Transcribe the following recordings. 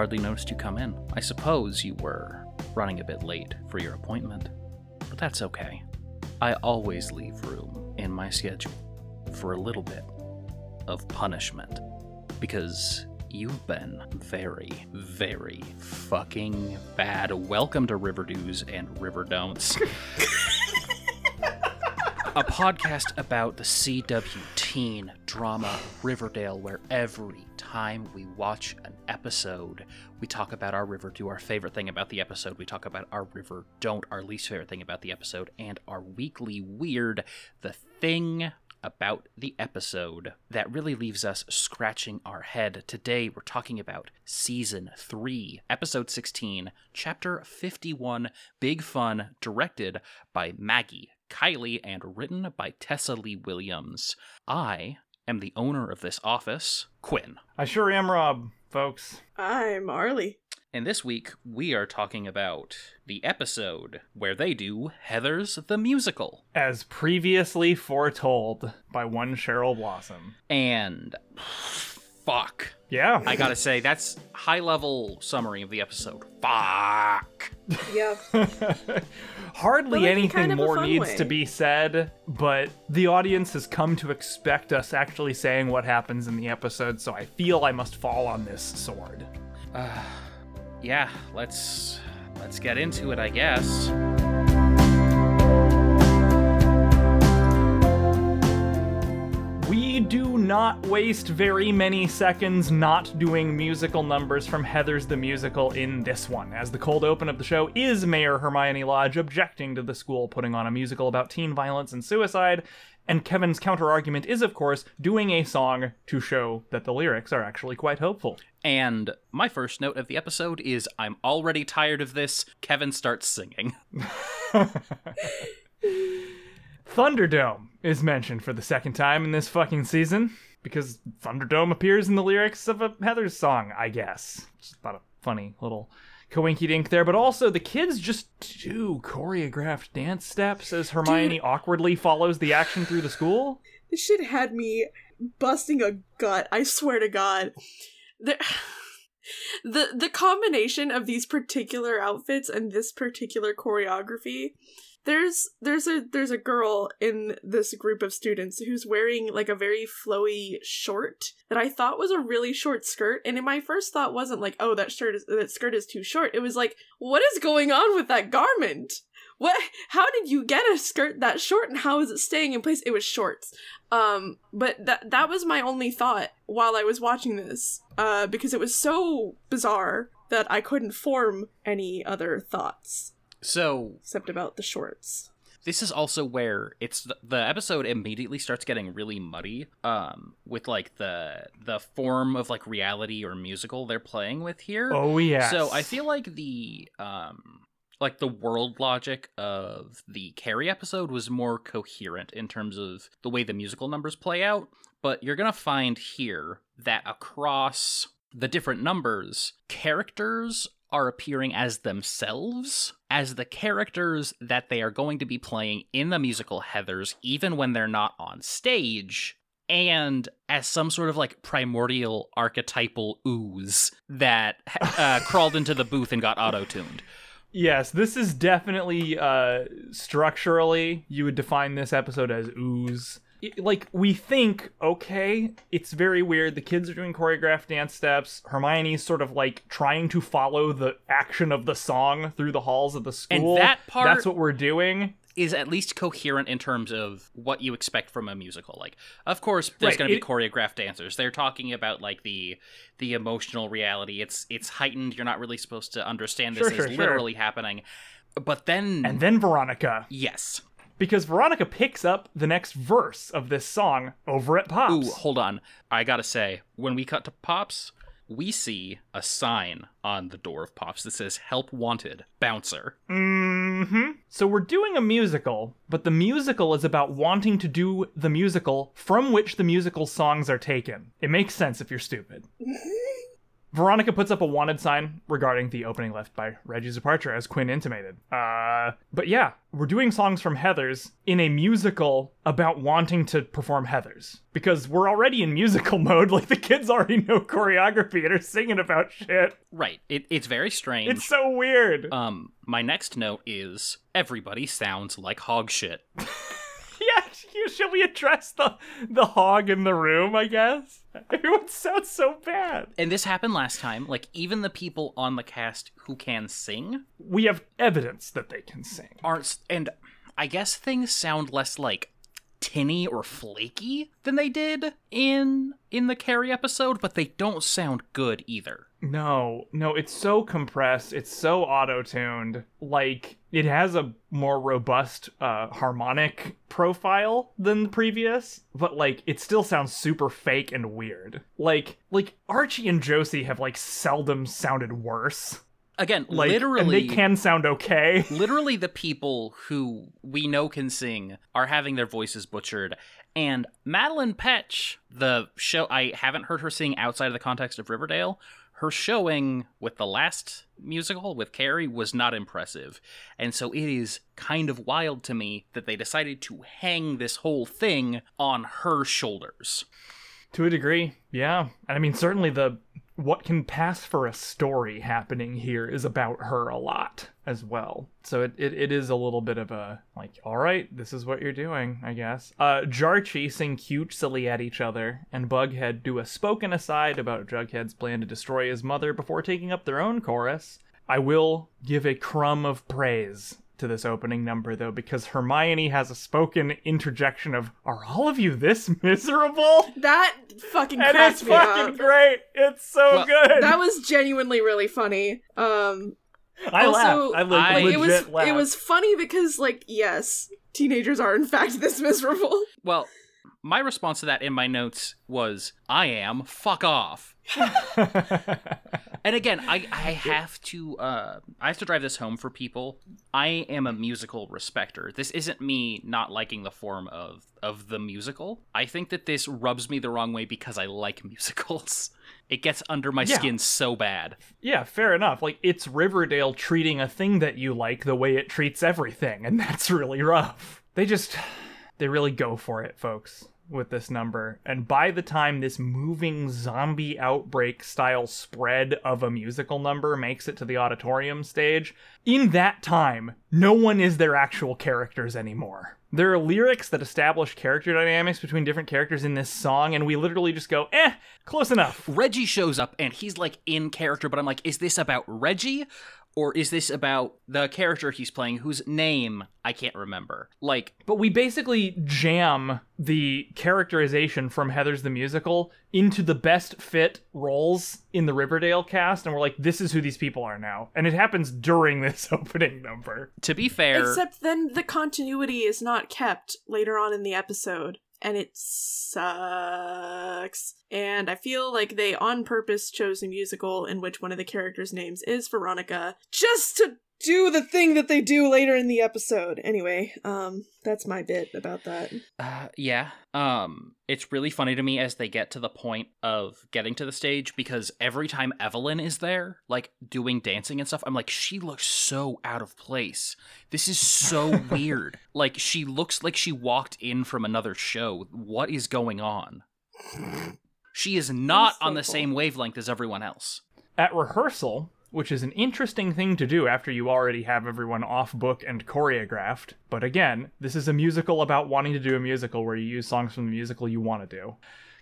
hardly noticed you come in. I suppose you were running a bit late for your appointment, but that's okay. I always leave room in my schedule for a little bit of punishment because you've been very, very fucking bad. Welcome to River Do's and River Don'ts. a podcast about the CW teen drama Riverdale, where every time we watch an episode, we talk about our River Do, our favorite thing about the episode. We talk about our River Don't, our least favorite thing about the episode, and our weekly weird, the thing about the episode that really leaves us scratching our head. Today, we're talking about season 3, episode 16, chapter 51, Big Fun, directed by Maggie Kiley and written by Tessa Leigh Williams. I am the owner of this office, Quinn. I sure am Rob, folks. I'm Arlie. And this week, we are talking about the episode where they do Heathers the Musical. As previously foretold by one Cheryl Blossom. And fuck. Yeah. I gotta say, that's high level summary of the episode. Fuck. Yeah. Hardly But, anything kind of more needs way. to be said, but the audience has come to expect us actually saying what happens in the episode, so I feel I must fall on this sword. Yeah, let's let's get into it, I guess. Not waste very many seconds not doing musical numbers from Heathers the Musical in this one, as the cold open of the show is Mayor Hermione Lodge objecting to the school putting on a musical about teen violence and suicide, and Kevin's counterargument is, of course, doing a song to show that the lyrics are actually quite hopeful. And my first note of the episode is I'm already tired of this. Kevin starts singing. Thunderdome is mentioned for the second time in this fucking season because Thunderdome appears in the lyrics of a Heathers song, I guess. Just thought a funny little coinky dink there, but also the kids just do choreographed dance steps as Hermione Dude. awkwardly follows the action through the school. this shit had me busting a gut. I swear to God. The, the the combination of these particular outfits and this particular choreography. There's there's a there's a girl in this group of students who's wearing like a very flowy short that I thought was a really short skirt and in my first thought wasn't like oh that shirt is that skirt is too short. It was like what is going on with that garment? What how did you get a skirt that short and how is it staying in place? It was shorts. Um but that that was my only thought while i was watching this uh because it was so bizarre that i couldn't form any other thoughts So, except about the shorts this is also where it's the, the episode immediately starts getting really muddy um with like the the form of like reality or musical they're playing with here. Oh yeah. So I feel like the um like the world logic of the Carrie episode was more coherent in terms of the way the musical numbers play out, but you're going to find here that across the different numbers, characters are appearing as themselves as the characters that they are going to be playing in the musical Heathers even when they're not on stage and as some sort of like primordial archetypal ooze that uh, crawled into the booth and got auto-tuned. Yes, this is definitely uh structurally you would define this episode as ooze. Like we think, okay, it's very weird. The kids are doing choreographed dance steps. Hermione's sort of like trying to follow the action of the song through the halls of the school And that part- That's what we're doing. Is at least coherent in terms of what you expect from a musical. Like, of course, there's Right, going to be choreographed dancers. They're talking about like the the emotional reality. It's it's heightened. You're not really supposed to understand this Sure, as sure, sure. literally happening. But then, And then Veronica, yes. Because Veronica picks up the next verse of this song over at Pops. Ooh, hold on. I gotta say, when we cut to Pops, we see a sign on the door of Pops that says "Help Wanted, Bouncer." hmm So we're doing a musical, but the musical is about wanting to do the musical from which the musical songs are taken. It makes sense if you're stupid. Veronica puts up a wanted sign regarding the opening left by Reggie's departure, as Quinn intimated. Uh, but yeah, we're doing songs from Heathers in a musical about wanting to perform Heathers because we're already in musical mode. Like the kids already know choreography and are singing about shit. Right. It, it's very strange. It's so weird. um, my next note is everybody sounds like hog shit. should we address the the hog in the room? I guess everyone sounds so bad. And this happened last time. Like even the people on the cast who can sing We have evidence that they can sing. aren't, and I guess things sound less like tinny or flaky than they did in in the Carrie episode, but they don't sound good either. No, no, it's so compressed. It's so auto-tuned. Like it has a more robust uh, harmonic profile than the previous, but like it still sounds super fake and weird. Like like Archie and Josie have like seldom sounded worse. Again, Like literally, and they can sound okay. literally the people who we know can sing are having their voices butchered. And Madelaine Petsch, the show I haven't heard her sing outside of the context of Riverdale. Her showing with the last musical with Carrie was not impressive. And so it is kind of wild to me that they decided to hang this whole thing on her shoulders. To a degree, yeah. And I mean, certainly the what can pass for a story happening here is about her a lot as well. So it, it, it is a little bit of a like, all right, this is what you're doing, I guess. Uh, Jarchi sing cute silly at each other, and Bughead do a spoken aside about Jughead's plan to destroy his mother before taking up their own chorus. I will give a crumb of praise to this opening number though because Hermione has a spoken interjection of are all of you this miserable? That fucking And it's me fucking up. great. It's so Well, good. That was genuinely really funny. Um, I also, laughed. I, le- I- legit it was laughed. it was funny because like yes, teenagers are in fact this miserable. Well, my response to that in my notes was, I am, fuck off. And again, I, I have to uh, I have to drive this home for people. I am a musical respecter. This isn't me not liking the form of of the musical. I think that this rubs me the wrong way because I like musicals. It gets under my Yeah. skin so bad. yeah, fair enough. Like it's Riverdale treating a thing that you like the way it treats everything, and that's really rough. They just they really go for it, folks, with this number. And by the time this moving zombie outbreak style spread of a musical number makes it to the auditorium stage, in that time, no one is their actual characters anymore. There are lyrics that establish character dynamics between different characters in this song, and we literally just go, eh, close enough. Reggie shows up and he's like in character, but I'm like, is this about Reggie? Or is this about the character he's playing whose name I can't remember? Like, But we basically jam the characterization from Heathers the Musical into the best fit roles in the Riverdale cast, and we're like, this is who these people are now. And it happens during this opening number. to be fair, Except then the continuity is not kept later on in the episode, and it sucks. And I feel like they on purpose chose a musical in which one of the characters' names is Veronica just to do the thing that they do later in the episode. Anyway, um, that's my bit about that. Uh, yeah. Um, it's really funny to me as they get to the point of getting to the stage because every time Evelyn is there, like doing dancing and stuff, I'm like, she looks so out of place. This is so weird. Like, she looks like she walked in from another show. What is going on? She is not so on the cool. same wavelength as everyone else. At rehearsal, which is an interesting thing to do after you already have everyone off book and choreographed. But again, this is a musical about wanting to do a musical where you use songs from the musical you want to do.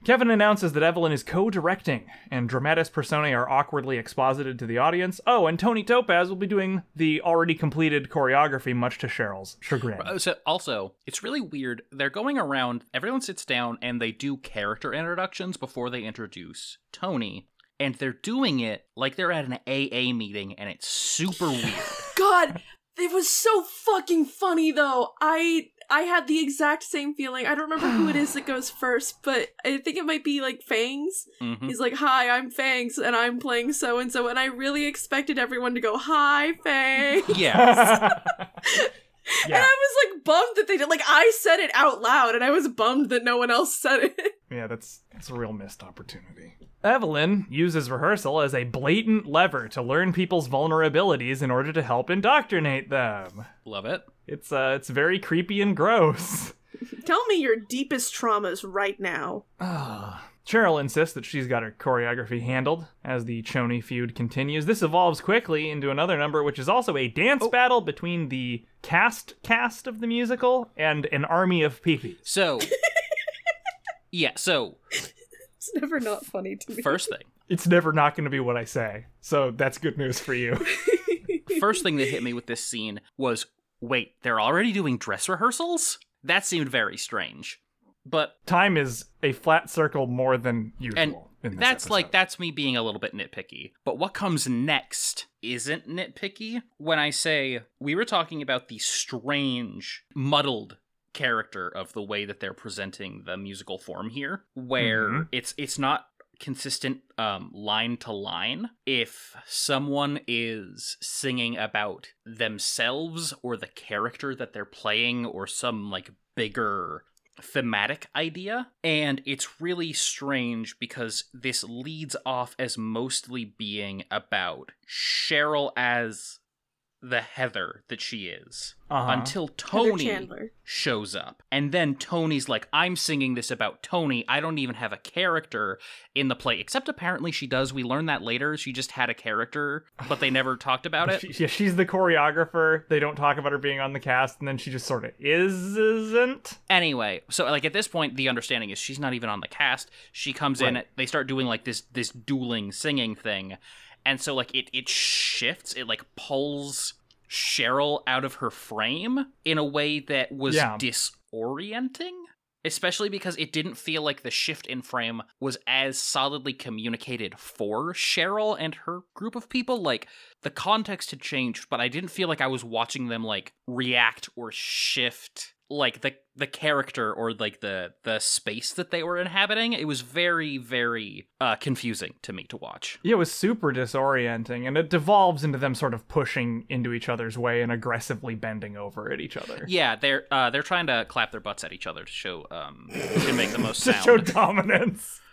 Kevin announces that Evelyn is co directing, and dramatis personae are awkwardly exposited to the audience. Oh, and Toni Topaz will be doing the already completed choreography, much to Cheryl's chagrin. Uh, So also, it's really weird. They're going around, everyone sits down and they do character introductions before they introduce Toni. And they're doing it like they're at an AA meeting and it's super weird. God, it was so fucking funny though. I I had the exact same feeling. I don't remember who it is that goes first, but I think it might be like Fangs. Mhm. He's like, "Hi, I'm Fangs, and I'm playing so and so," and I really expected everyone to go, "Hi, Fangs," Yeah. and I was like bummed that they did. Like I said it out loud, and I was bummed that no one else said it. yeah, that's that's a real missed opportunity. Evelyn uses rehearsal as a blatant lever to learn people's vulnerabilities in order to help indoctrinate them. Love it. It's uh it's very creepy and gross. Tell me your deepest traumas right now. Cheryl insists that she's got her choreography handled as the Choni feud continues. This evolves quickly into another number, which is also a dance battle between the cast cast of the musical and an army of peepees. So, yeah. So It's never not funny to me. first thing, It's never not going to be what I say, so that's good news for you. first thing that hit me with this scene was wait, they're already doing dress rehearsals? That seemed very strange. But Time is a flat circle more than usual. and in this that's like that's me being a little bit nitpicky. But what comes next isn't nitpicky. When I say we were talking about the strange, muddled character of the way that they're presenting the musical form here, where Mhm. it's it's not consistent um, line to line. If someone is singing about themselves or the character that they're playing or some like bigger thematic idea and it's really strange because this leads off as mostly being about Cheryl as the Heather that she is Uh-huh. until Toni shows up. And then Toni's like, I'm singing this about Toni. I don't even have a character in the play, except apparently she does. We learn that later. She just had a character, but they never talked about it. She- yeah, she's the choreographer. They don't talk about her being on the cast, and then she just sort of is, isn't. Anyway, so like at this point, the understanding is she's not even on the cast. She comes in, they start doing like this this dueling singing thing, and so like it it shifts, it like pulls Cheryl out of her frame in a way that was Yeah. disorienting. Especially because it didn't feel like the shift in frame was as solidly communicated for Cheryl and her group of people. Like, the context had changed, but I didn't feel like I was watching them like react or shift like the the character or like the the space that they were inhabiting. It was very very uh confusing to me to watch. Yeah, it was super disorienting, and it devolves into them sort of pushing into each other's way and aggressively bending over at each other. Yeah, they're uh they're trying to clap their butts at each other to show um to make the most to sound. show dominance.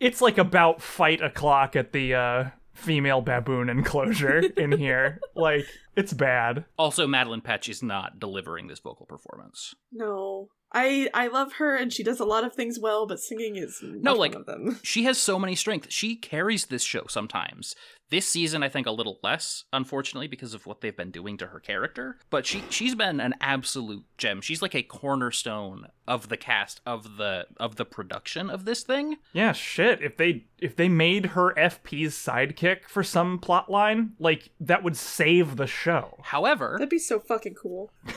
it's like about fight o'clock at the uh, female baboon enclosure in here. Like, it's bad. Also, Madelaine Petsch is not delivering this vocal performance. No. I I love her and she does a lot of things well, but singing is No, like- one of them. She has so many strengths. She carries this show sometimes. This season, I think, a little less, unfortunately, because of what they've been doing to her character. But she she's been an absolute gem. She's like a cornerstone of the cast of the of the production of this thing. Yeah, shit. If they if they made her FP's sidekick for some plot line, like that would save the show. However, That'd be so fucking cool.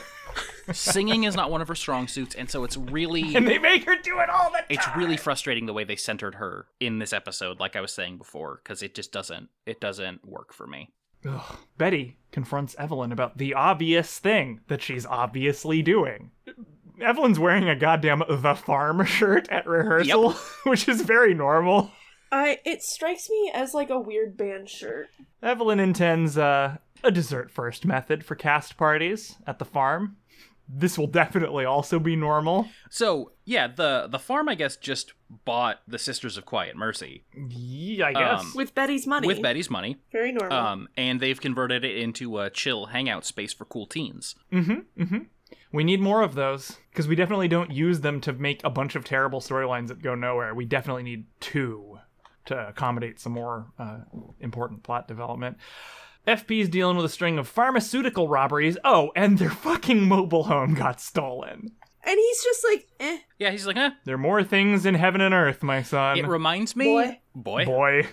singing is not one of her strong suits, and so it's really And they make her do it all the time. it's really frustrating the way they centered her in this episode like i was saying before because it just doesn't it doesn't work for me Ugh. Betty confronts Evelyn about the obvious thing that she's obviously doing. Evelyn's wearing a goddamn The Farm shirt at rehearsal, which is very normal. I it strikes me as like a weird band shirt. Evelyn intends uh, a dessert first method for cast parties at the farm. This will definitely also be normal. so yeah the the farm i guess just bought the sisters of quiet mercy Yeah, I guess. Um, With Betty's money. with betty's money Very normal. um and they've converted it into a chill hangout space for cool teens Mm-hmm. Mm-hmm. We need more of those because we definitely don't use them to make a bunch of terrible storylines that go nowhere. We definitely need two to accommodate some more uh, important plot development. FP's dealing with a string of pharmaceutical robberies. Oh, and their fucking mobile home got stolen. and he's just like, eh. yeah he's like eh. There are more things in heaven and earth, my son. it reminds me Boy. boy Boy.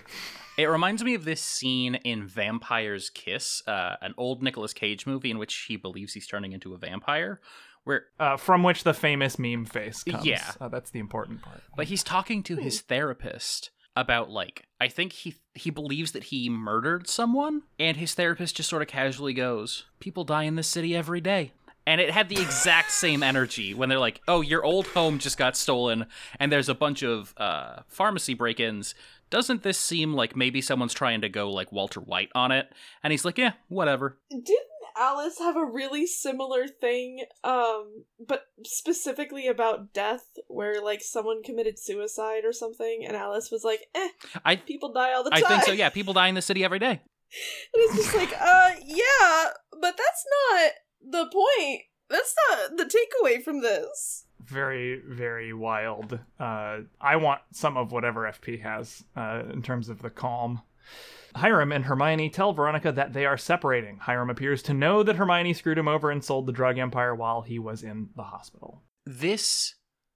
It reminds me of this scene in Vampire's Kiss, uh, an old Nicolas Cage movie in which he believes he's turning into a vampire, where Uh, from which the famous meme face comes. Yeah. Uh, that's the important part. but he's talking to his therapist about like I think he he believes that he murdered someone, and his therapist just sort of casually goes, "People die in this city every day." And it had the exact same energy when they're like, "Oh, your old home just got stolen, and there's a bunch of uh, pharmacy break-ins. Doesn't this seem like maybe someone's trying to go like Walter White on it?" And he's like, "Yeah, whatever." Didn't Alice have a really similar thing, um, but specifically about death, where like someone committed suicide or something, and Alice was like, "Eh, I people die all the I time." I think so. Yeah, people die in the city every day. and it's just like, uh, yeah, but that's not the point. That's not the takeaway from this. very very wild uh i want some of whatever fp has uh in terms of the calm hiram and hermione tell veronica that they are separating hiram appears to know that hermione screwed him over and sold the drug empire while he was in the hospital This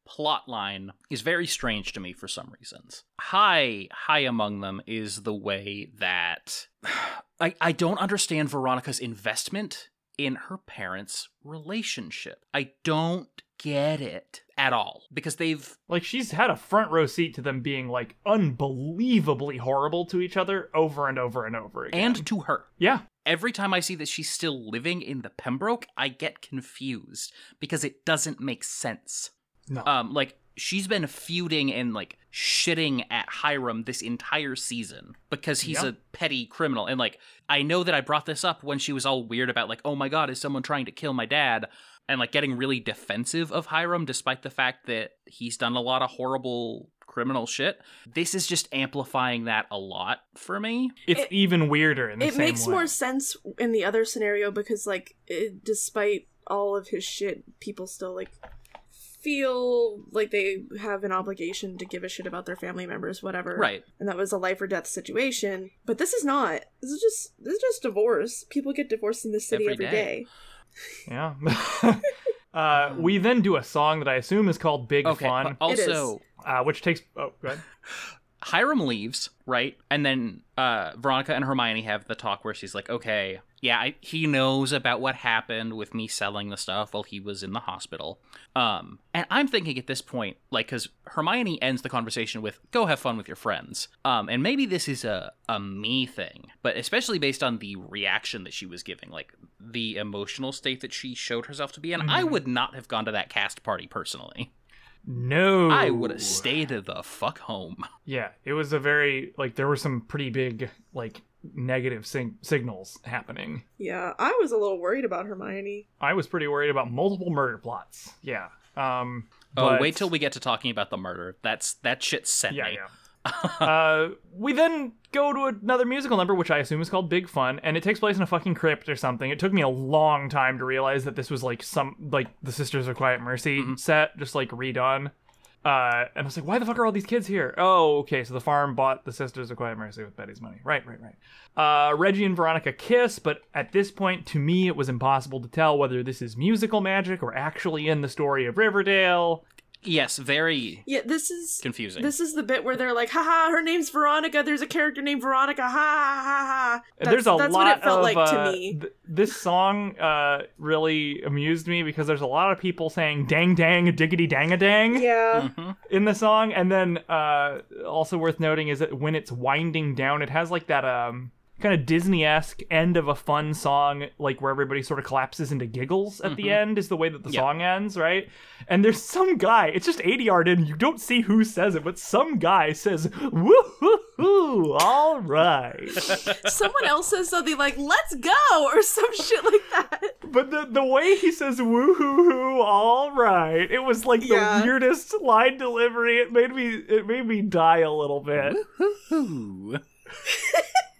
plot line is very strange to me for some reasons. High, high among them is the way that I, I don't understand Veronica's investment in her parents' relationship. I don't get it at all because they've like she's had a front row seat to them being like unbelievably horrible to each other over and over and over again and to her yeah every time I see that she's still living in the Pembroke, I get confused because it doesn't make sense. no Um, like she's been feuding and like shitting at Hiram this entire season because he's Yeah. a petty criminal. And like I know that I brought this up when she was all weird about like, oh my god, is someone trying to kill my dad? And like getting really defensive of Hiram despite the fact that he's done a lot of horrible criminal shit. This is just amplifying that a lot for me. it's it- even weirder in the It same makes way. more sense in the other scenario because, like, it, despite all of his shit, people still like feel like they have an obligation to give a shit about their family members, whatever. Right. And that was a life or death situation. But this is not. This is just this is just divorce. People get divorced in this city Every every day. day. Yeah. uh, we then do a song that I assume is called Big Okay. Fun, But also uh, which takes. Oh, go ahead. Hiram leaves, right? And then uh, Veronica and Hermione have the talk where she's like, okay, yeah, I, he knows about what happened with me selling the stuff while he was in the hospital. Um, and I'm thinking at this point, like, because Hermione ends the conversation with, go have fun with your friends. Um, and maybe this is a, a me thing, but especially based on the reaction that she was giving, like the emotional state that she showed herself to be in, I Mhm. would not have gone to that cast party personally. No. I would have stayed the fuck home. Yeah, it was a very like there were some pretty big like negative sig- signals happening. Yeah, I was a little worried about Hermione. I was pretty worried about multiple murder plots. Yeah. Um. Oh, wait till we get to talking about the murder. That's that shit sent Yeah, me. yeah. uh, we then go to another musical number, which I assume is called Big Fun, and it takes place in a fucking crypt or something. It took me a long time to realize that this was like some like the Sisters of Quiet Mercy Mhm. set, just like redone. Uh, and I was like, why the fuck are all these kids here? Oh, okay, so the farm bought the Sisters of Quiet Mercy with Betty's money. Right, right, right. Uh, Reggie and Veronica kiss, but at this point, to me, it was impossible to tell whether this is musical magic or actually in the story of Riverdale. Yes, very Yeah, this is confusing. this is the bit where they're like, haha, her name's Veronica. There's a character named Veronica. Ha ha ha ha. That's, there's a that's lot what it felt of like uh, to me. th- this song uh, really amused me because there's a lot of people saying "dang dang diggity dang a dang" Yeah. In the song, and then uh, also worth noting is that when it's winding down, it has like that um kind of Disney-esque end of a fun song, like where everybody sort of collapses into giggles at the Mhm. end. Is the way that the Yeah. song ends, right? And there's some guy. It's just 80 yard in. You don't see who says it, but some guy says "woo hoo hoo." All right. Someone else says something like, let's go, or some shit like that. But the the way he says woo hoo hoo, all right, it was like the weirdest line delivery. It made me it made me die a little bit.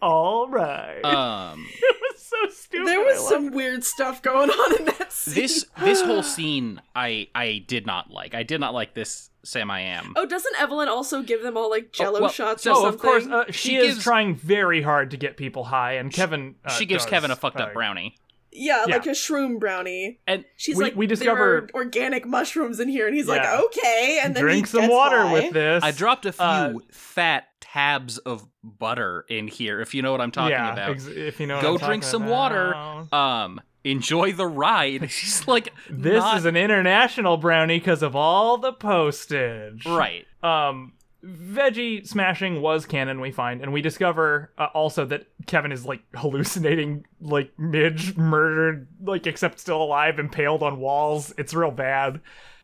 Ooh. All right, um, it was so stupid. There was loved some weird stuff going on in that scene. this this whole scene, I I did not like. I did not like this. Sam, I am. Oh, doesn't Evelyn also give them all like jello well, shots so or Oh, something? of course, uh, she, She is gives- trying very hard to get people high, and Kevin. Uh, she gives does, Kevin a fucked uh, up brownie, yeah, yeah. like a shroom brownie. and She's We- like, we "There discovered- are organic mushrooms in here, and he's Yeah. like, okay, and then Drink he some gets water high. with this. I dropped a few uh, fat tabs of butter in here. If you know what I'm talking yeah, about. ex- if you know, what Go I'm drink talking some water. um, enjoy the ride. She's like, This not- is an international brownie because of all the postage. right. um veggie smashing was canon we find and we discover uh, also that kevin is like hallucinating like midge murdered like except still alive impaled on walls. It's real bad.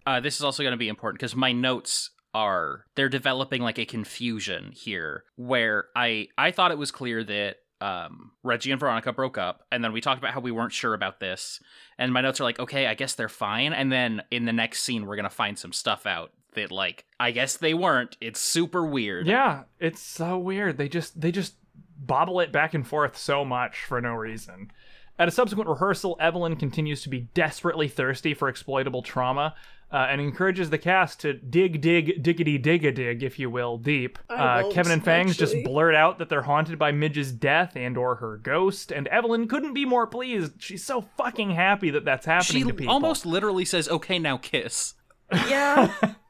Uh, this is also going to be important because my notes are they're developing like a confusion here where I I thought it was clear that um, Reggie and Veronica broke up, and then we talked about how we weren't sure about this. And my notes are like, okay, I guess they're fine. And then in the next scene, we're gonna find some stuff out that, like, I guess they weren't. It's super weird. Yeah, it's so weird. They just they just bobble it back and forth so much for no reason. At a subsequent rehearsal, Evelyn continues to be desperately thirsty for exploitable trauma. Uh, and encourages the cast to dig, dig, diggity, dig a dig, if you will, deep. Uh, Kevin and Fangs just blurt out that they're haunted by Midge's death and/or her ghost, and Evelyn couldn't be more pleased. She's so fucking happy that that's happening She to people. almost literally says, "Okay, now kiss." Yeah.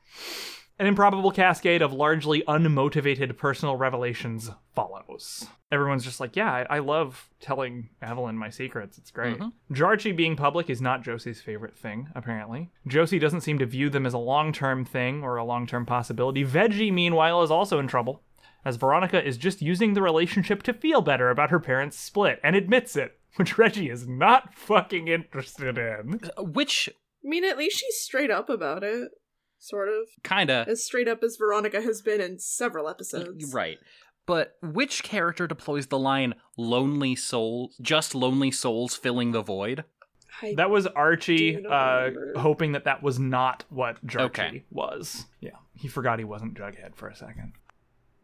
An improbable cascade of largely unmotivated personal revelations follows. Everyone's just like, yeah, I, I love telling Evelyn my secrets. It's great. Mm-hmm. Jarchi being public is not Josie's favorite thing, apparently. Josie doesn't seem to view them as a long term thing or a long term possibility. Veggie, meanwhile, is also in trouble, as Veronica is just using the relationship to feel better about her parents' split and admits it, which Reggie is not fucking interested in. Which I mean, at least she's straight up about it. Sort of. kinda As straight up as Veronica has been in several episodes. right. But which character deploys the line "lonely souls"? Just lonely souls filling the void. I, That was Archie uh, hoping that that was not what Jarchi Okay. was. Yeah, he forgot he wasn't Jughead for a second.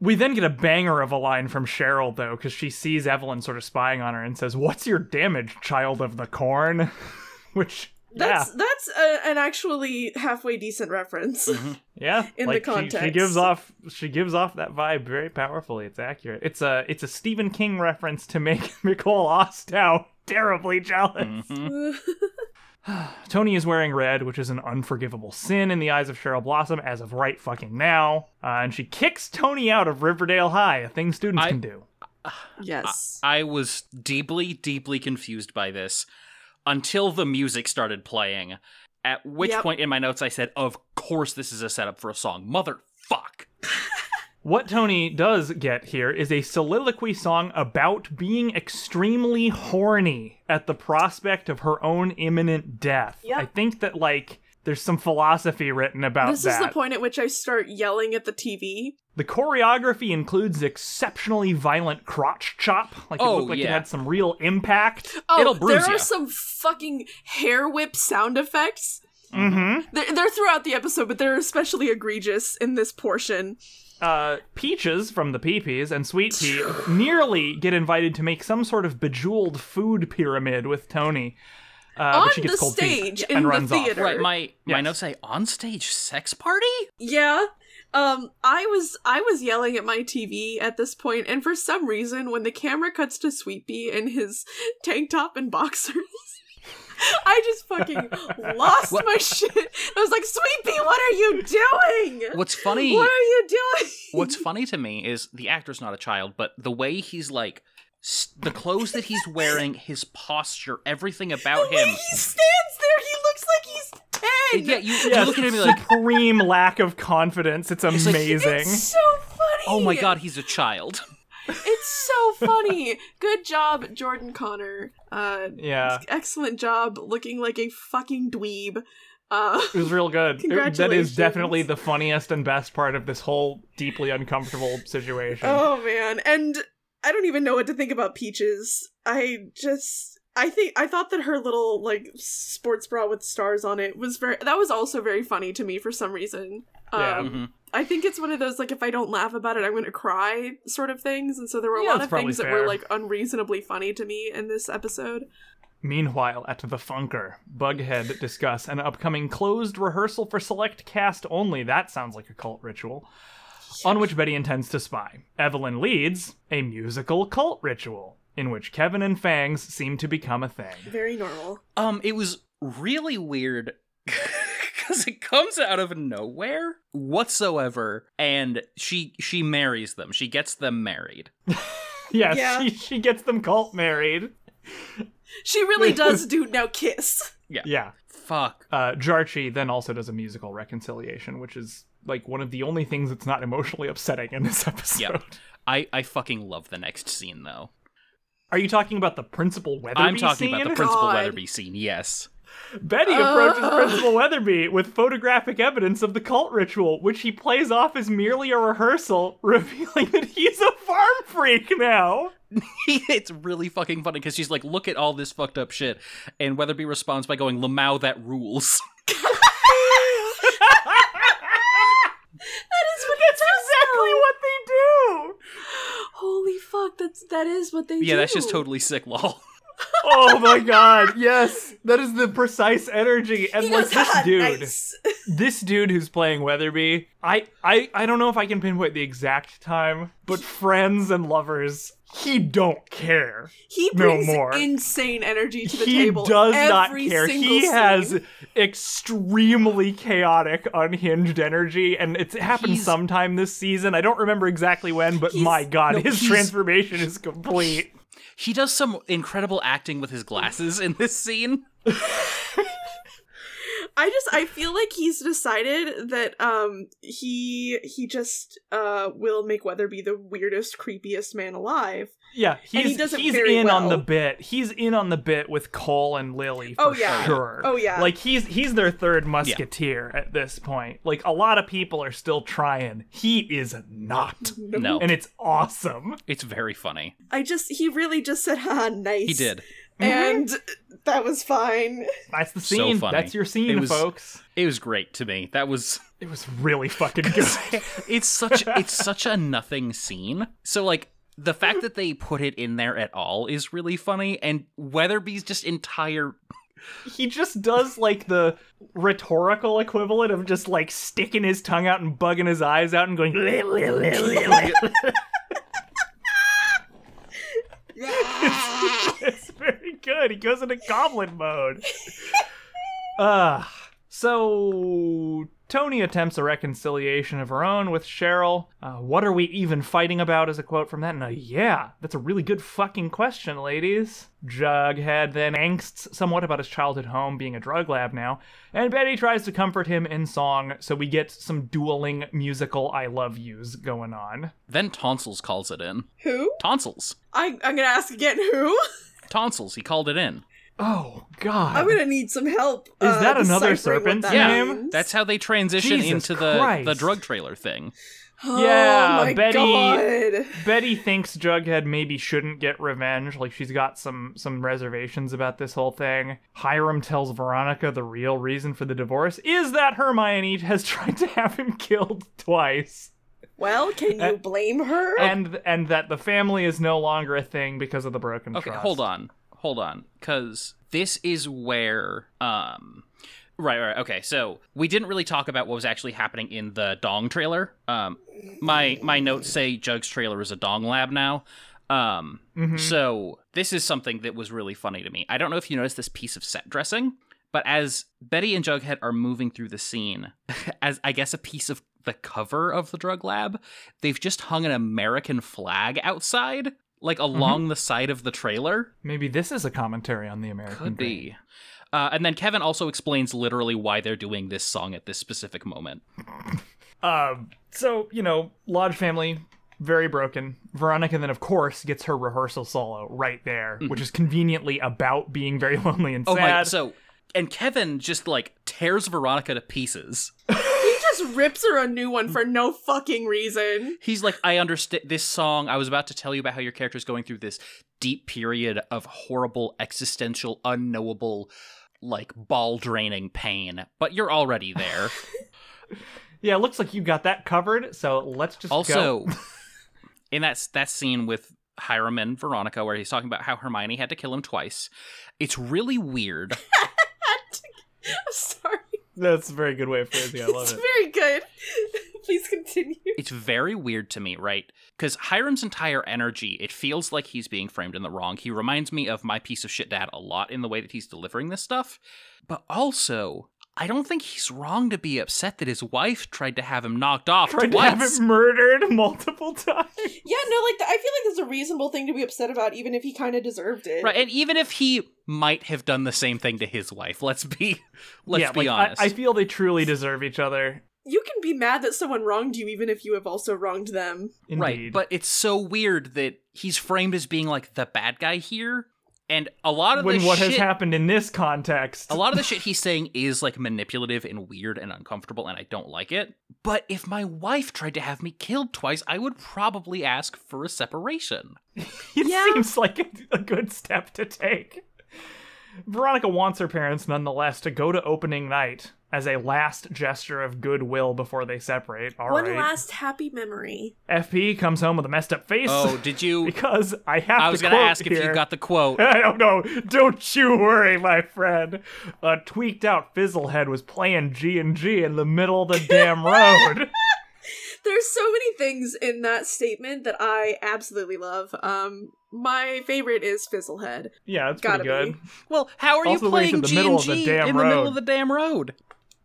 We then get a banger of a line from Cheryl, though, because she sees Evelyn sort of spying on her and says, What's your damage, child of the corn? Which, that's that's a, an actually halfway decent reference. Mm-hmm. yeah, yeah. in the like, she- She, context. gives off she gives off that vibe very powerfully. It's accurate. It's a it's a Stephen King reference to make Nicole Ostow terribly jealous. Mhm. Toni is wearing red, which is an unforgivable sin in the eyes of Cheryl Blossom as of right fucking now. Uh, and she kicks Toni out of Riverdale High, a thing students I- can do. yes. I was deeply, deeply confused by this until the music started playing. At which Yep. point in my notes I said, "Of course, this is a setup for a song." Motherfuck. What Toni does get here is a soliloquy song about being extremely horny at the prospect of her own imminent death. Yep. I think that, like, there's some philosophy written about this that. is the point at which I start yelling at the TV. The choreography includes exceptionally violent crotch chop. Like, it Oh, looked like it had some real impact. Oh, It'll bruise there ya. are some fucking hair whip sound effects. Mm-hmm. They're, they're throughout the episode, but they're especially egregious in this portion. uh, Peaches from the Peepees and Sweet Pea nearly get invited to make some sort of bejeweled food pyramid with Toni. Uh, On she gets the cold feet stage and in the runs off. theater. Right. My my Yes. notes say on stage sex party. Yeah. Um, I was I was yelling at my TV at this point, and for some reason, when the camera cuts to Sweet Pea in his tank top and boxers, I just fucking lost What- my shit. I was like, Sweet Pea, what are you doing? What's funny? What are you doing? What's funny to me is the actor's not a child, but the way he's like, s- the clothes that he's wearing, his posture, everything about the way him. he stands there, he looks like he's ten. Yeah, you, you Yes, look at him and you're like, supreme lack of confidence. It's amazing. It's so funny. oh my god, he's a child. It's so funny. Good job, Jordan Connor. Uh, yeah, excellent job looking like a fucking dweeb. Uh, it was real good. It- that is definitely the funniest and best part of this whole deeply uncomfortable situation. oh man, and I don't even know what to think about Peaches. I just I think I thought that her little like sports bra with stars on it was very that was also very funny to me for some reason. Yeah. Um, Mhm. I think it's one of those like if I don't laugh about it, I'm going to cry sort of things, and so there were a Yeah, lot of things that were like unreasonably funny to me in this episode. Meanwhile, at the Bunker, Bughead discuss an upcoming closed rehearsal for select cast only. That sounds like a cult ritual. On which Betty intends to spy. Evelyn leads a musical cult ritual, in which Kevin and Fangs seem to become a thing. Very normal. Um, it was really weird because it comes out of nowhere whatsoever, and she she marries them. She gets them married. Yes, Yeah. she, she gets them cult married. She really does do now kiss. Yeah. Yeah. Fuck. Uh, Jarchi then also does a musical reconciliation, which is like one of the only things that's not emotionally upsetting in this episode. Yep. I I fucking love the next scene though. Are you talking about the principal Weatherby scene? I'm talking scene? about the principal God. Weatherby scene. Yes. Betty approaches Uh. Principal Weatherby with photographic evidence of the cult ritual, which he plays off as merely a rehearsal, revealing that he's a farm freak now. it's really fucking funny because she's like, look at all this fucked up shit. And Weatherby responds by going, Lamau, that rules. That is what That's exactly what they do. Holy fuck, that's that is what they do. yeah, that's just totally sick, lol. Oh my god, yes. That is the precise energy. And He like this "Ah, dude, nice." this dude who's playing Weatherby, I, I I don't know if I can pinpoint the exact time, but friends and lovers, he don't care. He No brings more. insane energy to the table. he table. does not care. He has extremely chaotic, unhinged energy, and it's happened He's- sometime this season. I don't remember exactly when, but my god, no, his transformation is complete. He does some incredible acting with his glasses in this scene. I just I feel like he's decided that um he he just uh will make Weatherby the weirdest, creepiest man alive. Yeah, he's he does he's very in on the bit. He's in on the bit with Cole and Lili oh, for Oh, yeah. sure. Oh, yeah. Like he's he's their third musketeer at this point. Like a lot of people are still trying. He is not. No. And it's awesome. It's very funny. I just he really just said, "Ha, nice." He did. and that was fine. That's the So scene. funny. That's your scene, It was- folks. It was great to me. That was It was really fucking good. it's such it's such a nothing scene. So like the fact that they put it in there at all is really funny and Weatherby's just entire he just does like the rhetorical equivalent of just like sticking his tongue out and bugging his eyes out and going it's, it's very good. He goes into goblin mode. Uh, so Toni attempts a reconciliation of her own with Cheryl. Uh, what are we even fighting about? Is a quote from that. And uh, yeah, that's a really good fucking question, ladies. Jughead then angsts somewhat about his childhood home being a drug lab now, and Betty tries to comfort him in song. So we get some dueling musical "I love yous" going on. then Tonsils calls it in. Who? Tonsils. I I'm gonna ask again. Who? Tonsils, he called it in. Oh God! I'm gonna need some help. Is uh, that another deciphering what serpent's that Yeah, means. That's how they transition Jesus into the Christ. the drug trailer thing. Oh Yeah, my Betty- God. Betty thinks Jughead maybe shouldn't get revenge. Like she's got some some reservations about this whole thing. Hiram tells Veronica the real reason for the divorce is that Hermione has tried to have him killed twice. Well, can you blame her? And and that the family is no longer a thing because of the broken Okay, trust. hold on. Hold on. Cause this is where um Right, right. Okay, so we didn't really talk about what was actually happening in the Dong trailer. Um, my my notes say Jug's trailer is a Dong lab now. Um, Mhm. so this is something that was really funny to me. I don't know if you noticed this piece of set dressing, but as Betty and Jughead are moving through the scene, as I guess a piece of the cover of the drug lab, they've just hung an American flag outside, like along the side of the trailer. Maybe this is a commentary on the American Could dream. be. Uh, and then Kevin also explains literally why they're doing this song at this specific moment. Um, so you know, Lodge family very broken. Veronica then, of course, gets her rehearsal solo right there, which is conveniently about being very lonely and Oh sad. my! So, and Kevin just like tears Veronica to pieces. he just rips her a new one for no fucking reason. He's like, I understand this song. I was about to tell you about how your character is going through this deep period of horrible, existential, unknowable, like ball draining pain, but you're already there. yeah, it looks like you got that covered. So let's just go. also, in that that scene with Hiram and Veronica, where he's talking about how Hermione had to kill him twice, it's really weird. I'm sorry. That's a very good way of phrasing. it. I love it's it. very good. Please continue. it's very weird to me, right? Because Hiram's entire energy, it feels like he's being framed in the wrong. He reminds me of my piece of shit dad a lot in the way that he's delivering this stuff. But also, I don't think he's wrong to be upset that his wife tried to have him knocked off Tried to have him murdered multiple times. Yeah, no, like I feel like that's a reasonable thing to be upset about, even if he kind of deserved it. Right, and even if he might have done the same thing to his wife, let's be let's yeah, be like, I- honest. I, feel they truly deserve each other. You can be mad that someone wronged you, even if you have also wronged them. Indeed. Right, but it's so weird that he's framed as being like the bad guy here, And a lot of when the what shit, has happened in this context. a lot of the shit he's saying is like manipulative and weird and uncomfortable, and I don't like it. But if my wife tried to have me killed twice, I would probably ask for a separation. it Yeah. seems like a, a good step to take. Veronica wants her parents, nonetheless, to go to opening night as a last gesture of goodwill before they separate. All right. One last happy memory. FP comes home with a messed up face. Oh, did you? because I have I was to gonna quote ask if you got the quote. I don't know. Don't you worry, my friend. A tweaked out fizzlehead was playing G and G in the middle of the damn road. There's so many things in that statement that I absolutely love. Um, my favorite is Fizzlehead. Yeah, it's Gotta pretty good. be. Well, how are Also you playing G and G in the middle of the damn road?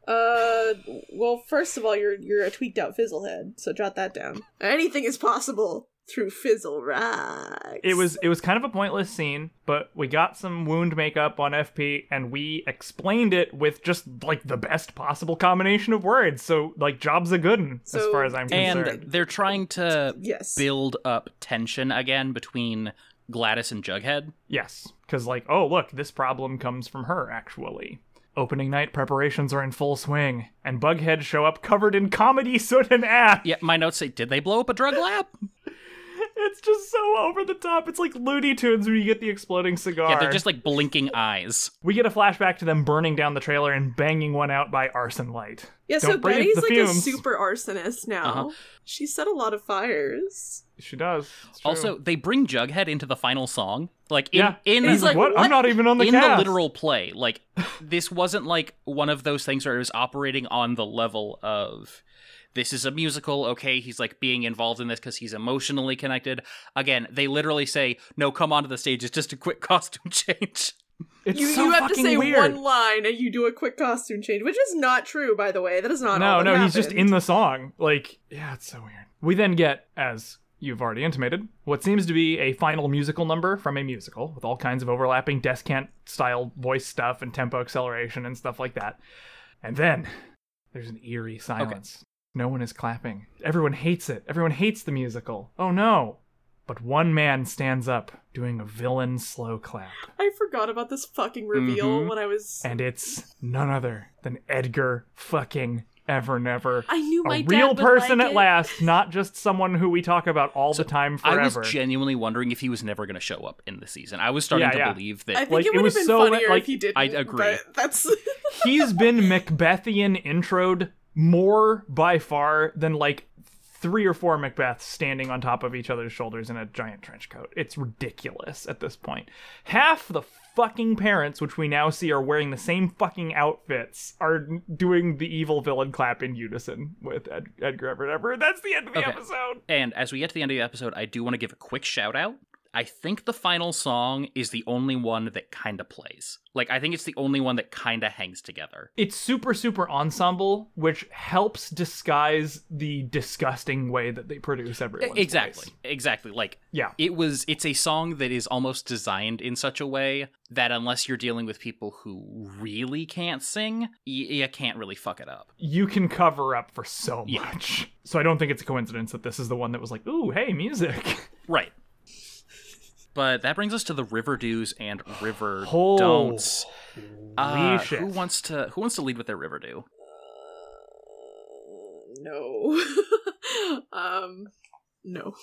Uh, well, first of all, you're you're a tweaked out Fizzlehead, so jot that down. Anything is possible through Fizzle Rocks. It was it was kind of a pointless scene, but we got some wound makeup on FP and we explained it with just like the best possible combination of words. So like job's a good one as far as I'm And concerned. they're trying to yes. build up tension again between Gladys and Jughead. Yes, because like, oh look, this problem comes from her actually. Opening night preparations are in full swing, and Bughead show up covered in comedy soot and ash. Yeah, my notes say, did they blow up a drug lab? It's just so over the top. It's like Looney Tunes when you get the exploding cigar. Yeah, they're just like blinking eyes. We get a flashback to them burning down the trailer and banging one out by arson light. yeah, so Don't breathe Betty's like fumes. a super arsonist now. Uh-huh. She set a lot of fires. She does. Also, they bring Jughead into the final song. Like in yeah, in he's like, like, what? what? I'm not even on the in cast. the literal play. Like this wasn't like one of those things where it was operating on the level of this is a musical. Okay, he's like being involved in this because he's emotionally connected. Again, they literally say, "No, come onto the stage. It's just a quick costume change." It's You, so you have to say weird. one line and you do a quick costume change, which is not true, by the way. That is not all no, that no, he's just in the song. Like, yeah, it's so weird. We then get, as you've already intimated, what seems to be a final musical number from a musical with all kinds of overlapping descant style voice stuff and tempo acceleration and stuff like that. And then there's an eerie silence. No one is clapping. Everyone hates it. Everyone hates the musical. Oh no. But one man stands up doing a villain slow clap. I forgot about this fucking reveal Mhm. when I was. And it's none other than Edgar fucking Evernever I knew my a dad real would person like at it. last, not just someone who we talk about all the time forever. I was genuinely wondering if he was never going to show up in the season. I was starting Yeah, to yeah. believe I think Like, it it would was have been so, funnier like- if he didn't. I'd agree. But that's He's been Macbethian introed more by far than like three or four Macbeths standing on top of each other's shoulders in a giant trench coat. It's ridiculous at this point. Half the fucking parents, which we now see are wearing the same fucking outfits, are doing the evil villain clap in unison with Ed- Edgar Evernever. That's the end of the Okay. episode. And as we get to the end of the episode, I do want to give a quick shout out. I think the final song is the only one that kind of plays. Like, I think it's the only one that kind of hangs together. it's super super ensemble which helps disguise the disgusting way that they produce everyone's exactly. voice. Exactly. Like, yeah it was, it's a song that is almost designed in such a way that unless you're dealing with people who really can't sing, y- you can't really fuck it up. you can cover up for so Yeah. much so i don't think it's a coincidence that this is the one that was like ooh hey music Right. But that brings us to the River Do's and River Oh, Don'ts. Uh, who wants to who wants to lead with their River Do? no. um, no.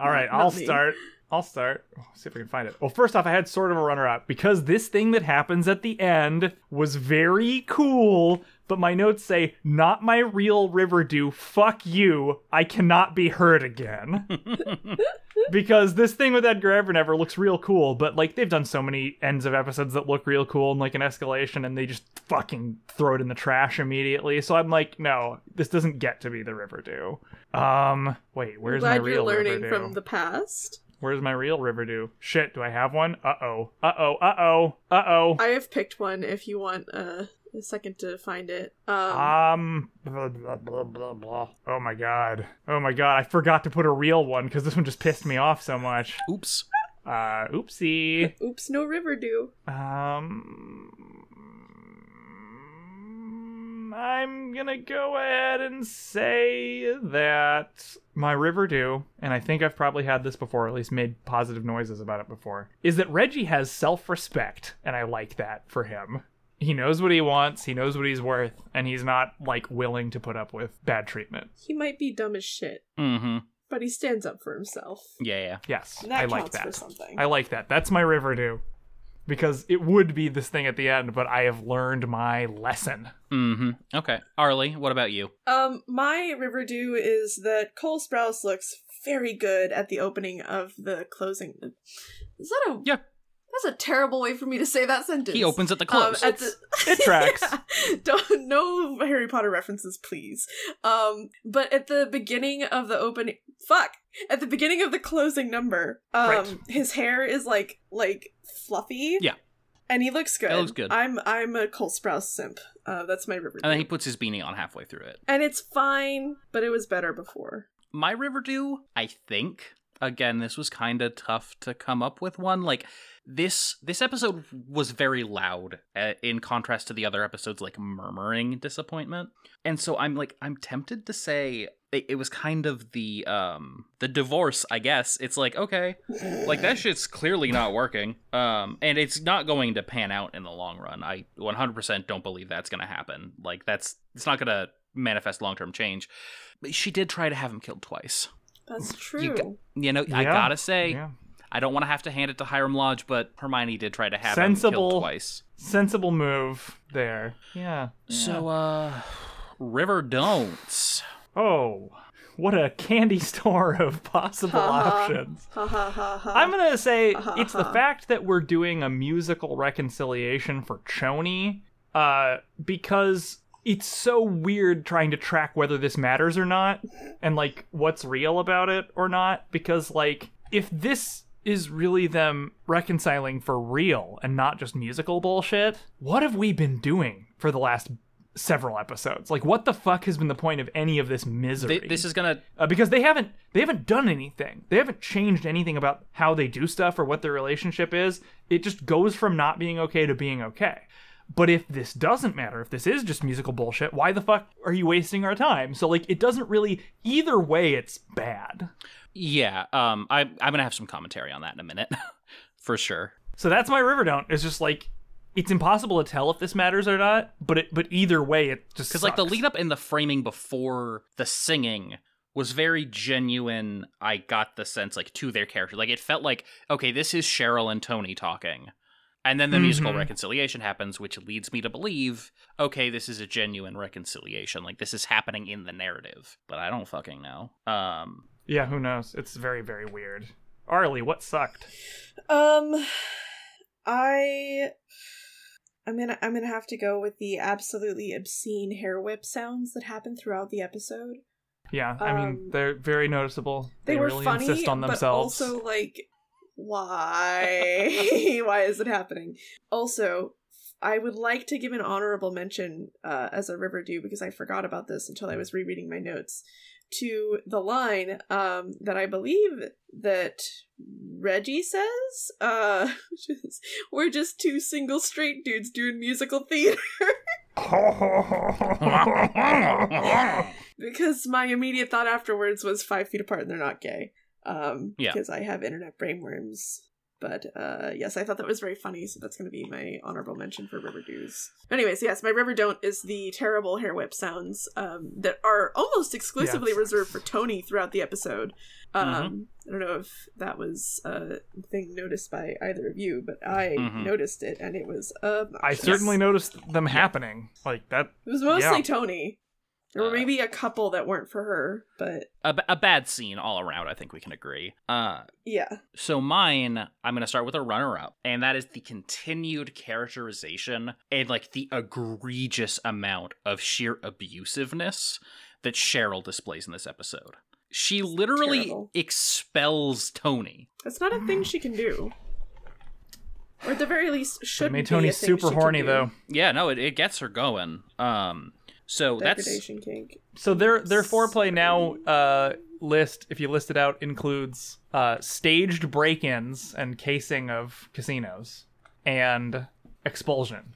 all right Not i'll me. start i'll start Oh, see if i can find it well first off i had sort of a runner up because this thing that happens at the end was very cool but my notes say not my real river do fuck you i cannot be hurt again because this thing with Edgar Evernever looks real cool, but like they've done so many ends of episodes that look real cool and like an escalation, and they just fucking throw it in the trash immediately. So I'm like, no, this doesn't get to be the Riverdew. Um, wait, I'm where's my glad you're learning Riverdew? from the past. Where's my real Riverdew? Shit, do I have one? Uh oh, uh oh, uh oh, uh oh. I have picked one if you want uh, a second to find it. Um, Um, blah, blah, blah, blah, blah. Oh my god. Oh my god, I forgot to put a real one because this one just pissed me off so much. Oops. Uh, oopsie. oops, no river do. Um, I'm gonna go ahead and say that my Riverdew, and I think I've probably had this before, at least made positive noises about it before, is that Reggie has self respect, and I like that for him. He knows what he wants, he knows what he's worth, and he's not, like, willing to put up with bad treatment. He might be dumb as shit, Mm-hmm. but he stands up for himself. Yeah, yeah. Yes, that I like counts for that. something. I like that. That's my Riverdew. Because it would be this thing at the end, but I have learned my lesson. Mm-hmm. Okay. Arlie, what about you? Um, my river Riverdew is that Cole Sprouse looks very good at the opening of the closing. Is that a Yeah. That's a terrible way for me to say that sentence. He opens at the Um, close. at the- It tracks. Don't no Harry Potter references, please. Um, but at the beginning of the opening, fuck, at the beginning of the closing number, um, Right. his hair is like like fluffy. Yeah. and he looks good. It looks good. I'm I'm a Cole Sprouse simp. Uh, that's my Riverdale. and then he puts his beanie on halfway through it. and it's fine, but it was better before. My Riverdew, I think. Again, this was kind of tough to come up with one. Like this, this episode was very loud, uh, in contrast to the other episodes, like murmuring disappointment. And so I'm like, I'm tempted to say it, it was kind of the um the divorce. I guess it's like okay, like that shit's clearly not working. Um, and it's not going to pan out in the long run. I 100% don't believe that's going to happen. Like that's it's not going to manifest long term change. But she did try to have him killed twice. That's true. You got- You know, I gotta say, Yeah. I don't want to have to hand it to Hiram Lodge, but Hermione did try to have him Sensible. killed twice. Sensible move there. Yeah. So, uh, River Don'ts. Oh, what a candy store of possible Ha ha. options. ha ha ha ha. I'm gonna say Uh-huh, it's the fact that we're doing a musical reconciliation for Choni, uh, because it's so weird trying to track whether this matters or not, and like what's real about it or not. Because like if this is really them reconciling for real and not just musical bullshit, what have we been doing for the last several episodes? Like, what the fuck has been the point of any of this misery? Th- this is gonna. uh, because they haven't they haven't done anything. They haven't changed anything about how they do stuff or what their relationship is. It just goes from not being okay to being okay. But if this doesn't matter, if this is just musical bullshit, why the fuck are you wasting our time? So like it doesn't really either way it's bad. Yeah, um, I, I'm gonna have some commentary on that in a minute, for sure. So that's my river don't. It's just like it's impossible to tell if this matters or not, but it but either way it just Because like the lead up in the framing before the singing was very genuine. I got the sense like to their character, like it felt like okay, this is Cheryl and Toni talking. And then the musical Mhm. reconciliation happens, which leads me to believe, okay, this is a genuine reconciliation. Like this is happening in the narrative, but I don't fucking know. Um, Yeah, who knows? It's very very weird. Arlie, what sucked? Um, I, I'm gonna I'm gonna have to go with the absolutely obscene hair whip sounds that happen throughout the episode. Yeah, I mean Um, they're very noticeable. They, They, were really funny, insist on but themselves. also like, why? why is it happening? Also, I would like to give an honorable mention uh, as a Riverdue because I forgot about this until I was rereading my notes to the line um, that I believe that Reggie says, uh, "We're just two single straight dudes doing musical theater." because my immediate thought afterwards was five feet apart and they're not gay. Um, Yeah. because I have internet brainworms. But uh, yes, I thought that was very funny, so that's going to be my honorable mention for River Dews. Anyways, yes, my River Don't is the terrible hair whip sounds um, that are almost exclusively Yes. reserved for Toni throughout the episode. Um, Mhm. I don't know if that was a thing noticed by either of you, but I Mhm. noticed it, and it was um I certainly noticed them happening. Like that. It was mostly Yeah. Toni. There were Uh, maybe a couple that weren't for her, but a, b- a bad scene all around. I think we can agree. Uh, yeah. So mine, I'm gonna start with a runner-up, and that is the continued characterization and like the egregious amount of sheer abusiveness that Cheryl displays in this episode. She literally Terrible. expels Toni. That's not a thing she can do. Or at the very least, should It made be Toni a thing super horny though. Yeah, no, it, it gets her going. Um, so that's Degradation kink. So their their foreplay now uh, list, if you list it out, includes uh, staged break-ins and casing of casinos and expulsion.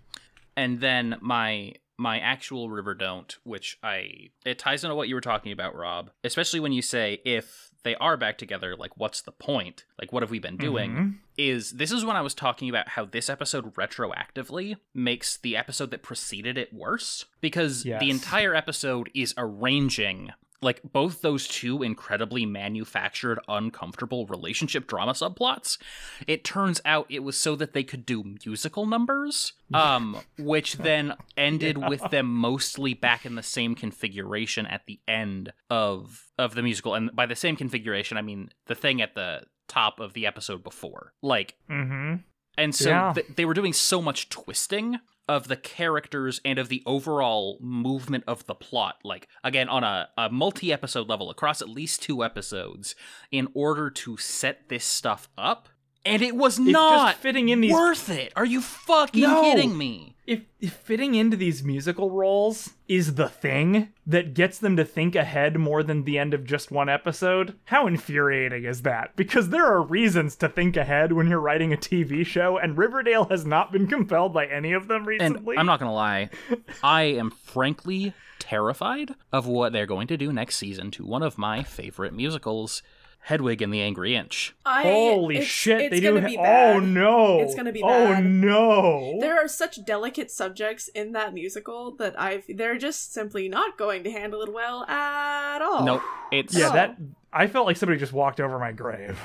and then my my actual river don't, which I it ties into what you were talking about, Rob. Especially when you say if they are back together, like what's the point? Like what have we been doing? Mhm. Is this is when I was talking about how this episode retroactively makes the episode that preceded it worse because Yes. the entire episode is arranging like both those two incredibly manufactured uncomfortable relationship drama subplots it turns out it was so that they could do musical numbers um which then ended with them mostly back in the same configuration at the end of of the musical and by the same configuration i mean the thing at the top of the episode before like Mhm. and so Yeah. th- they were doing so much twisting of the characters and of the overall movement of the plot, like again on a, a multi episode level across at least two episodes, in order to set this stuff up. And it was It's not fitting in these worth it. Are you fucking No. kidding me? If, if fitting into these musical roles is the thing that gets them to think ahead more than the end of just one episode, how infuriating is that? Because there are reasons to think ahead when you're writing a TV show, and Riverdale has not been compelled by any of them And recently. I'm not gonna lie, I am frankly terrified of what they're going to do next season to one of my favorite musicals, Hedwig and the Angry Inch. I, Holy it's- shit, it's they do. gonna be oh no. It's gonna be Bad. Oh bad. no. There are such delicate subjects in that musical that I've they're just simply not going to handle it well at all. Nope, it's yeah, Oh. that. I felt like somebody just walked over my grave.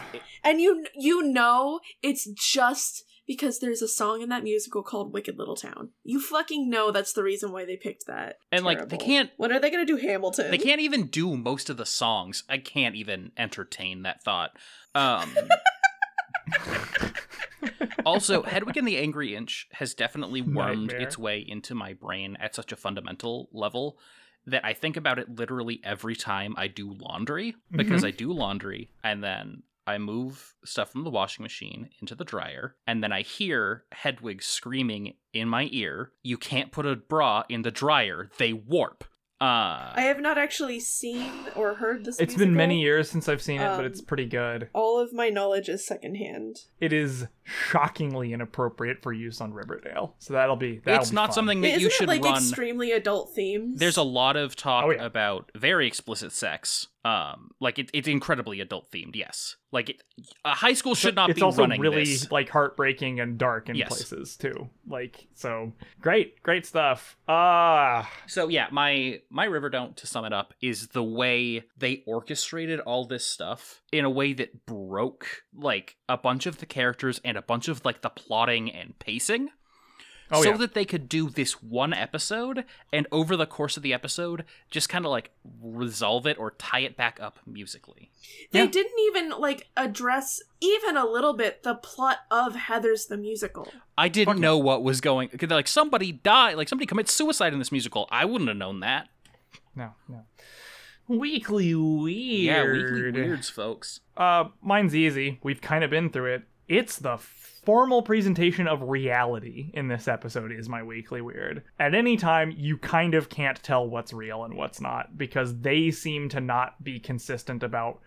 And you you know it's just because there's a song in that musical called Wicked Little Town. You fucking know that's the reason why they picked that. And, like, they can't- When are they going to do Hamilton? They can't even do most of the songs. I can't even entertain that thought. Um, also, Hedwig and the Angry Inch has definitely wormed Nightmare. its way into my brain at such a fundamental level that I think about it literally every time I do laundry because I do laundry and then I move stuff from the washing machine into the dryer and then I hear Hedwig screaming in my ear, "You can't put a bra in the dryer. They warp." Uh I have not actually seen or heard this. It's been many years since I've seen it, but Um, it's pretty good. All of my knowledge is secondhand. It is shockingly inappropriate for use on Riverdale, so that'll be. That'll it's be not fun. something that Isn't you it should like run. extremely adult themes? There's a lot of talk Oh, yeah. about very explicit sex. Um, like it, it's incredibly adult themed. Yes, like it, a high school should not it's be also running really this. like heartbreaking and dark in Yes. places too. Like so, great, great stuff. Ah, So yeah, my my river don't to sum it up is the way they orchestrated all this stuff in a way that broke like a bunch of the characters and a bunch of like the plotting and pacing. Oh, so yeah. that they could do this one episode and over the course of the episode just kind of like resolve it or tie it back up musically. They Yeah. didn't even like address even a little bit the plot of Heathers the musical. I didn't Fuck know what was going. Cause like somebody died, like somebody commits suicide in this musical. I wouldn't have known that. no, no. Weekly weird. Yeah, weekly weirds, folks. Uh, mine's easy. We've kind of been through it. It's the formal presentation of reality in this episode is my weekly weird. At any time, you kind of can't tell what's real and what's not because they seem to not be consistent about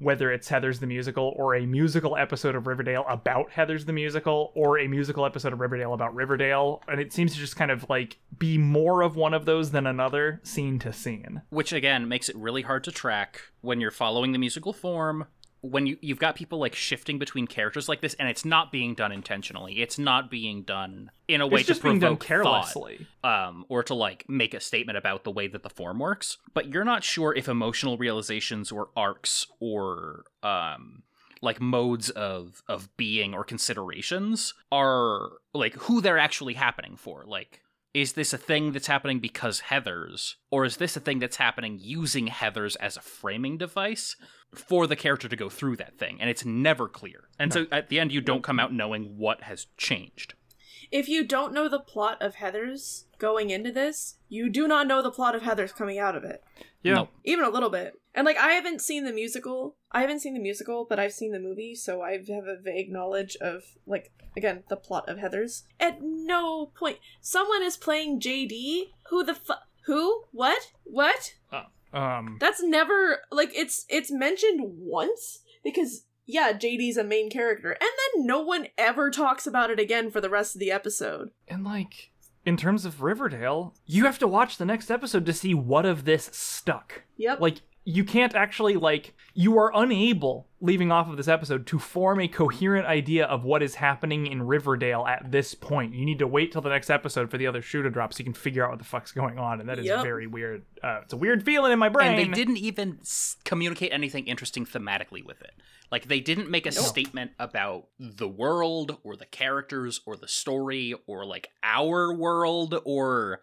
whether it's Heathers the Musical or a musical episode of Riverdale about Heathers the Musical or a musical episode of Riverdale about Riverdale. And it seems to just kind of like be more of one of those than another, scene to scene. which again makes it really hard to track when you're following the musical form when you you've got people like shifting between characters like this and it's not being done intentionally. It's not being done in a way It's just to being done provoke carelessly. thought, um or to like make a statement about the way that the form works. But you're not sure if emotional realizations or arcs or um like modes of of being or considerations are like who they're actually happening for. Like is this a thing that's happening because Heathers, or is this a thing that's happening using Heathers as a framing device for the character to go through that thing? And it's never clear. And so at the end, you don't come out knowing what has changed. If you don't know the plot of Heathers going into this, you do not know the plot of Heathers coming out of it. Yeah. Nope. Even a little bit. And like I haven't seen the musical. I haven't seen the musical, but I've seen the movie, so I have a vague knowledge of like again, the plot of Heathers. At no point someone is playing JD. Who the fu- who? What? What? Um, That's never like it's it's mentioned once because yeah, JD's a main character, and then no one ever talks about it again for the rest of the episode. and like in terms of Riverdale, you have to watch the next episode to see what of this stuck. Yep. Like you can't actually like you are unable leaving off of this episode to form a coherent idea of what is happening in Riverdale at this point. You need to wait till the next episode for the other shoe to drop so you can figure out what the fuck's going on, and that is Yep. very weird. Uh, it's a weird feeling in my brain. And they didn't even s- communicate anything interesting thematically with it. Like they didn't make a statement about the world or the characters or the story or like our world or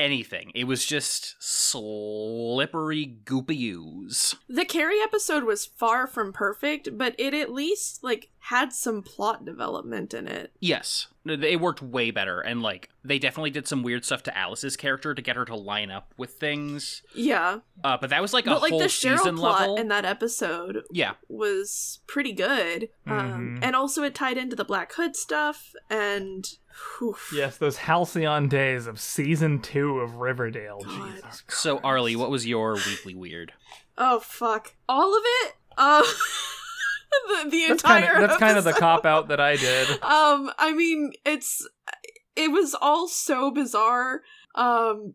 anything. It was just slippery goopy ooze. The Carrie episode was far from perfect, but it at least like had some plot development in it. Yes, it worked way better, and like they definitely did some weird stuff to Alice's character to get her to line up with things. Yeah, Uh, but that was like a like whole the Cheryl season plot level. in that episode yeah, was pretty good, um, Mhm. and also it tied into the Black Hood stuff. And whew, Yes, those halcyon days of season two of Riverdale. God. Jesus So Christ. Arlie, what was your weekly weird? oh fuck, all of it. Um, the, the That's entire of that's kind of the cop out that I did. Um, I mean, it's it was all so bizarre. Um,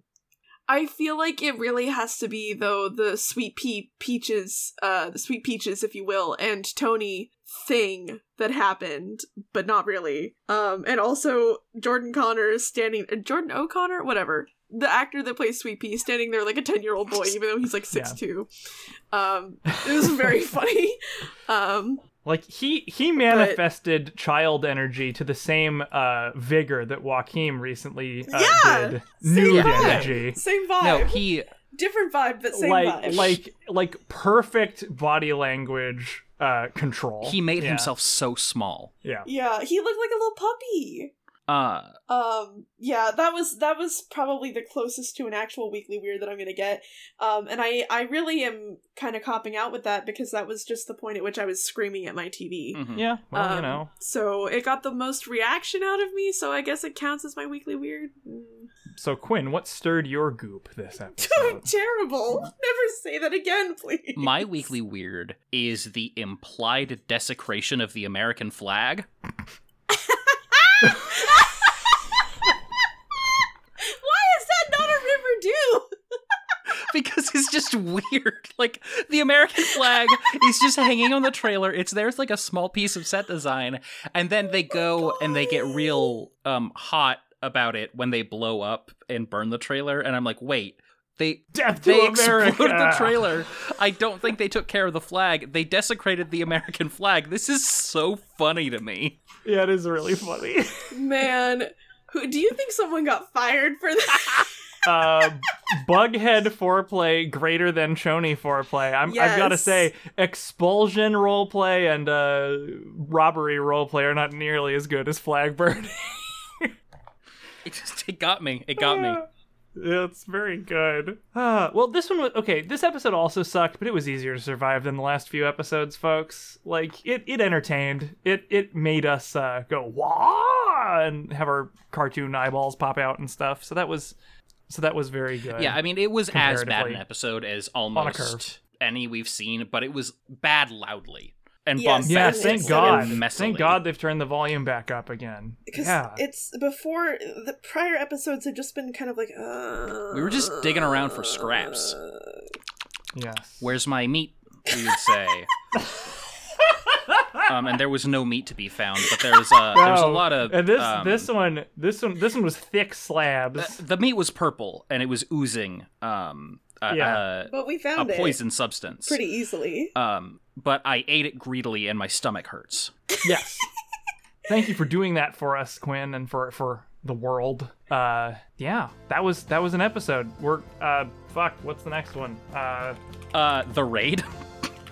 I feel like it really has to be though the sweet pea peaches, uh, the sweet peaches, if you will, and Toni thing that happened, but not really. Um, and also Jordan Connor is standing, uh, Jordan O'Connor, whatever. The actor that plays Sweet Pea standing there like a 10 year old boy, even though he's like Yeah. 6'2. Um, it was very funny. Um, Like he he manifested child energy to the same uh, vigor that Joaquin recently uh, Yeah, did same nude vibe. energy. Same vibe. No, he different vibe, but same like vibe. like like perfect body language uh, control. he made Yeah. himself so small. Yeah. yeah, he looked like a little puppy. Uh, Um, yeah, that was that was probably the closest to an actual weekly weird that I'm gonna get. Um, and I I really am kind of copping out with that because that was just the point at which I was screaming at my TV. mhm. Yeah. Well, you Um, know. So it got the most reaction out of me, so I guess it counts as my weekly weird. Mm. So Quinn, what stirred your goop this episode? Terrible. Never say that again, please. My weekly weird is the implied desecration of the American flag. Why is that not a river because it's just weird. Like the American flag is just hanging on the trailer. It's there's like a small piece of set design, and then they go and they get real um hot about it when they blow up and burn the trailer. And I'm like, wait, they Death to they America. exploded the trailer. I don't think they took care of the flag. They desecrated the American flag. This is so funny to me. Yeah, it is really funny. Man, who do you think someone got fired for that? uh, Bughead foreplay greater than Choni foreplay. I'm, I've got to say, expulsion roleplay and uh, robbery roleplay are not nearly as good as flag burning. It just it got me. It got me. Yeah, it's very good. Ah, well, this one was okay. This episode also sucked, but it was easier to survive than the last few episodes, folks. Like it, it entertained. It, it made us uh, go wah and have our cartoon eyeballs pop out and stuff. So that was, so that was very good. Yeah, I mean, it was as bad an episode as almost any we've seen, but it was bad loudly and Yes, yeah. Thank God. Thank God they've turned the volume back up again. Because yeah. it's before the prior episodes have just been kind of like uh We were just digging around for scraps. yes. Where's my meat? We would say. um, and there was no meat to be found, but there's uh, there's a lot of And this um, this one this one this one was thick slabs. the meat was purple and it was oozing um uh, Yeah. uh, But we a found it poison substance. pretty easily. Um, but I ate it greedily and my stomach hurts. yes. Thank you for doing that for us, Quinn, and for for the world. Uh, yeah, that was that was an episode. We're uh, fuck. What's the next one? Uh, Uh, the raid.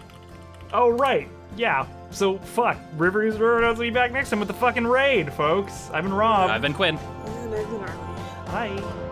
oh right, yeah. So fuck. Rivers River will be back next time with the fucking raid, folks. I've been Rob. I've been Quinn. And I've been Arlie. Bye.